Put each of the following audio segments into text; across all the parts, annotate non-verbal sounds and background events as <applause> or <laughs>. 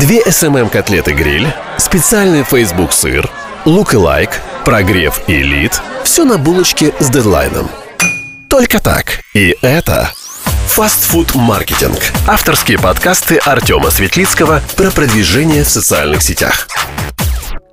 Две SMM-котлеты гриль, специальный Facebook сыр, лук и лайк, прогрев и лид – все на булочке с дедлайном. Только так. И это Фастфуд-маркетинг. Авторские подкасты Артема Светлицкого про продвижение в социальных сетях.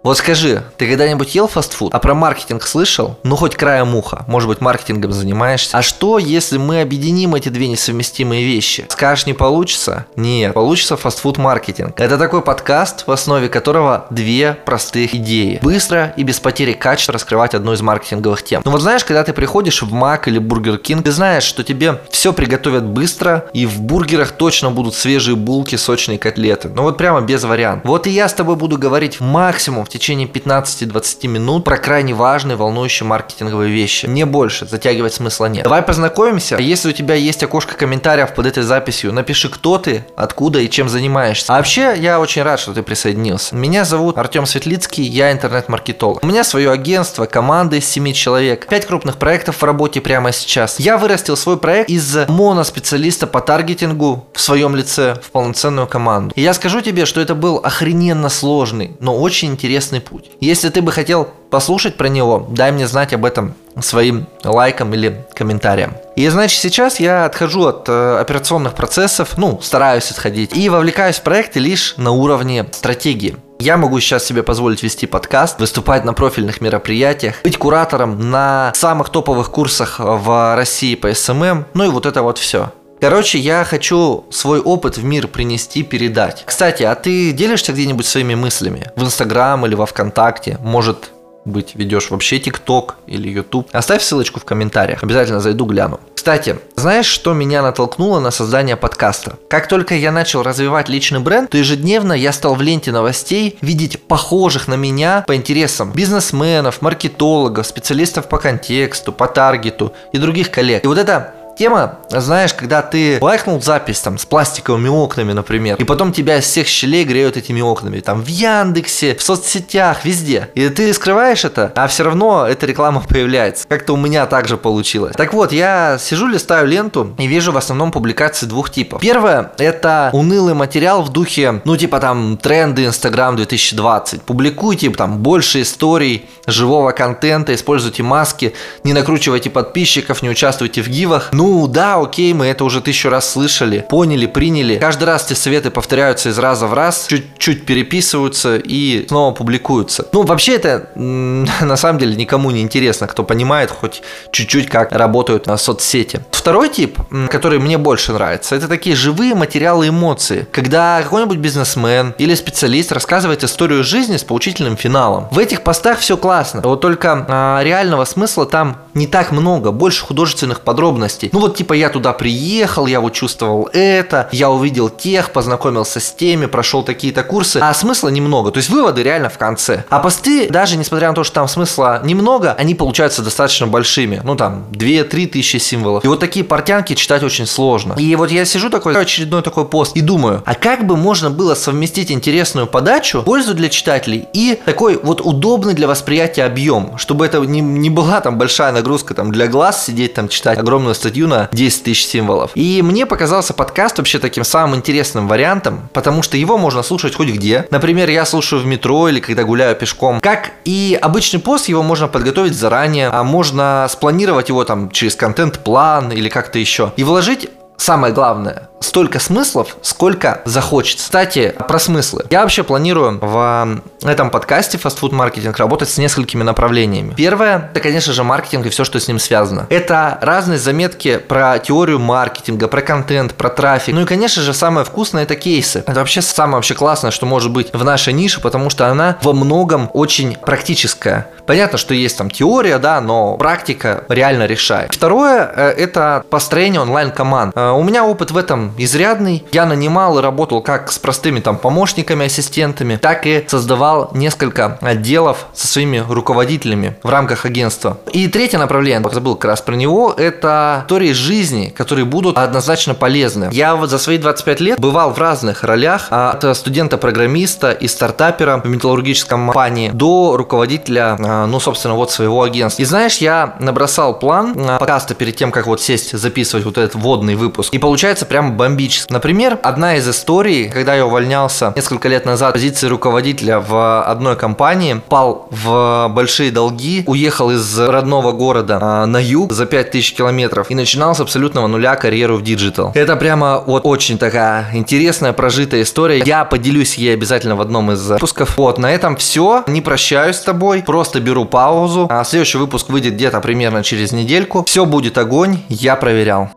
Вот скажи, ты когда-нибудь ел фастфуд? А про маркетинг слышал? Ну, хоть краем уха. Может быть, маркетингом занимаешься. А что, если мы объединим эти две несовместимые вещи? Скажешь, не получится? Нет, получится фастфуд-маркетинг. Это такой подкаст, в основе которого две простых идеи. Быстро и без потери качества раскрывать одну из маркетинговых тем. Ну вот знаешь, когда ты приходишь в Мак или Бургер Кинг, ты знаешь, что тебе все приготовят быстро, и в бургерах точно будут свежие булки, сочные котлеты. Ну вот прямо без вариантов. Вот и я с тобой буду говорить максимум в течение 15-20 минут про крайне важные, волнующие маркетинговые вещи. Не больше, затягивать смысла нет. Давай познакомимся. Если у тебя есть окошко комментариев под этой записью, напиши, кто ты, откуда и чем занимаешься. А вообще, я очень рад, что ты присоединился. Меня зовут Артем Светлицкий, я интернет-маркетолог. У меня свое агентство, команда из 7 человек, 5 крупных проектов в работе прямо сейчас. Я вырастил свой проект из моноспециалиста по таргетингу в своем лице в полноценную команду. И я скажу тебе, что это был охрененно сложный, но очень интересный интересный путь. Если ты бы хотел послушать про него, дай мне знать об этом своим лайком или комментарием. И значит, сейчас я отхожу от э, операционных процессов, ну, стараюсь отходить, и вовлекаюсь в проекты лишь на уровне стратегии. Я могу сейчас себе позволить вести подкаст, выступать на профильных мероприятиях, быть куратором на самых топовых курсах в России по SMM, ну и вот это вот все. Короче, я хочу свой опыт в мир принести, передать. Кстати, а ты делишься где-нибудь своими мыслями? В Инстаграм или во Вконтакте? Может быть, ведешь вообще ТикТок или Ютуб? Оставь ссылочку в комментариях, обязательно зайду, гляну. Кстати, знаешь, что меня натолкнуло на создание подкаста? Как только я начал развивать личный бренд, то ежедневно я стал в ленте новостей видеть похожих на меня по интересам бизнесменов, маркетологов, специалистов по контексту, по таргету и других коллег. И вот это тема, знаешь, когда ты лайкнул запись там с пластиковыми окнами, например, и потом тебя из всех щелей греют этими окнами, там в Яндексе, в соцсетях, везде. И ты скрываешь это, а все равно эта реклама <laughs> появляется. Как-то у меня также получилось. Так вот, я сижу, листаю ленту и вижу в основном публикации двух типов. Первое, это унылый материал в духе, ну, типа там тренды Инстаграм 2020. Публикуйте там больше историй, живого контента, используйте маски, не накручивайте подписчиков, не участвуйте в гивах. Ну, ну да, окей, мы это уже тысячу раз слышали, поняли, приняли. Каждый раз эти советы повторяются из раза в раз, чуть-чуть переписываются и снова публикуются. Ну, вообще это <laughs> на самом деле никому не интересно, кто понимает хоть чуть-чуть, как работают на соцсети. Второй тип, который мне больше нравится, это такие живые материалы эмоции, когда какой-нибудь бизнесмен или специалист рассказывает историю жизни с поучительным финалом. В этих постах все классно, вот только а, реального смысла там не так много, больше художественных подробностей. Ну вот типа я туда приехал, я вот чувствовал это, я увидел тех, познакомился с теми, прошел такие-то курсы, а смысла немного, то есть выводы реально в конце. А посты, даже несмотря на то, что там смысла немного, они получаются достаточно большими, ну там 2-3 тысячи символов. И вот такие портянки читать очень сложно. И вот я сижу такой, очередной такой пост и думаю, а как бы можно было совместить интересную подачу, пользу для читателей и такой вот удобный для восприятия объем, чтобы это не, не была там большая нагрузка там для глаз сидеть там читать огромную статью на 10 тысяч символов. И мне показался подкаст вообще таким самым интересным вариантом, потому что его можно слушать хоть где. Например, я слушаю в метро или когда гуляю пешком. Как и обычный пост, его можно подготовить заранее, а можно спланировать его там через контент-план или как-то еще. И вложить самое главное, столько смыслов, сколько захочется. Кстати, про смыслы. Я вообще планирую в этом подкасте фастфуд маркетинг работать с несколькими направлениями. Первое, это, конечно же, маркетинг и все, что с ним связано. Это разные заметки про теорию маркетинга, про контент, про трафик. Ну и, конечно же, самое вкусное это кейсы. Это вообще самое вообще классное, что может быть в нашей нише, потому что она во многом очень практическая. Понятно, что есть там теория, да, но практика реально решает. Второе, э, это построение онлайн-команд. Э, у меня опыт в этом изрядный. Я нанимал и работал как с простыми там помощниками, ассистентами, так и создавал несколько отделов со своими руководителями в рамках агентства. И третье направление, забыл как раз про него, это истории жизни, которые будут однозначно полезны. Я вот за свои 25 лет бывал в разных ролях, от студента-программиста и стартапера в металлургическом компании до руководителя, а, ну, собственно, вот своего агентства. И знаешь, я набросал план а, подкаста перед тем, как вот сесть записывать вот этот вводный выпуск. И получается прям бомбически. Например, одна из историй, когда я увольнялся несколько лет назад позиции руководителя в одной компании, пал в большие долги, уехал из родного города а, на юг за 5000 километров и начинал с абсолютного нуля карьеру в digital. Это прямо вот очень такая интересная прожитая история. Я поделюсь ей обязательно в одном из выпусков. Вот, на этом все. Не прощаюсь с тобой, просто беру паузу. А следующий выпуск выйдет где-то примерно через недельку. Все будет огонь, я проверял.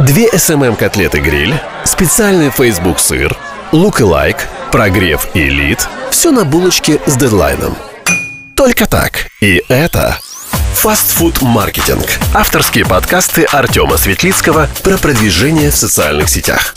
Две SMM-котлеты гриль, специальный Facebook сыр, лук и лайк, прогрев и лид – все на булочке с дедлайном. Только так. И это Фастфуд-маркетинг. Авторские подкасты Артема Светлицкого про продвижение в социальных сетях.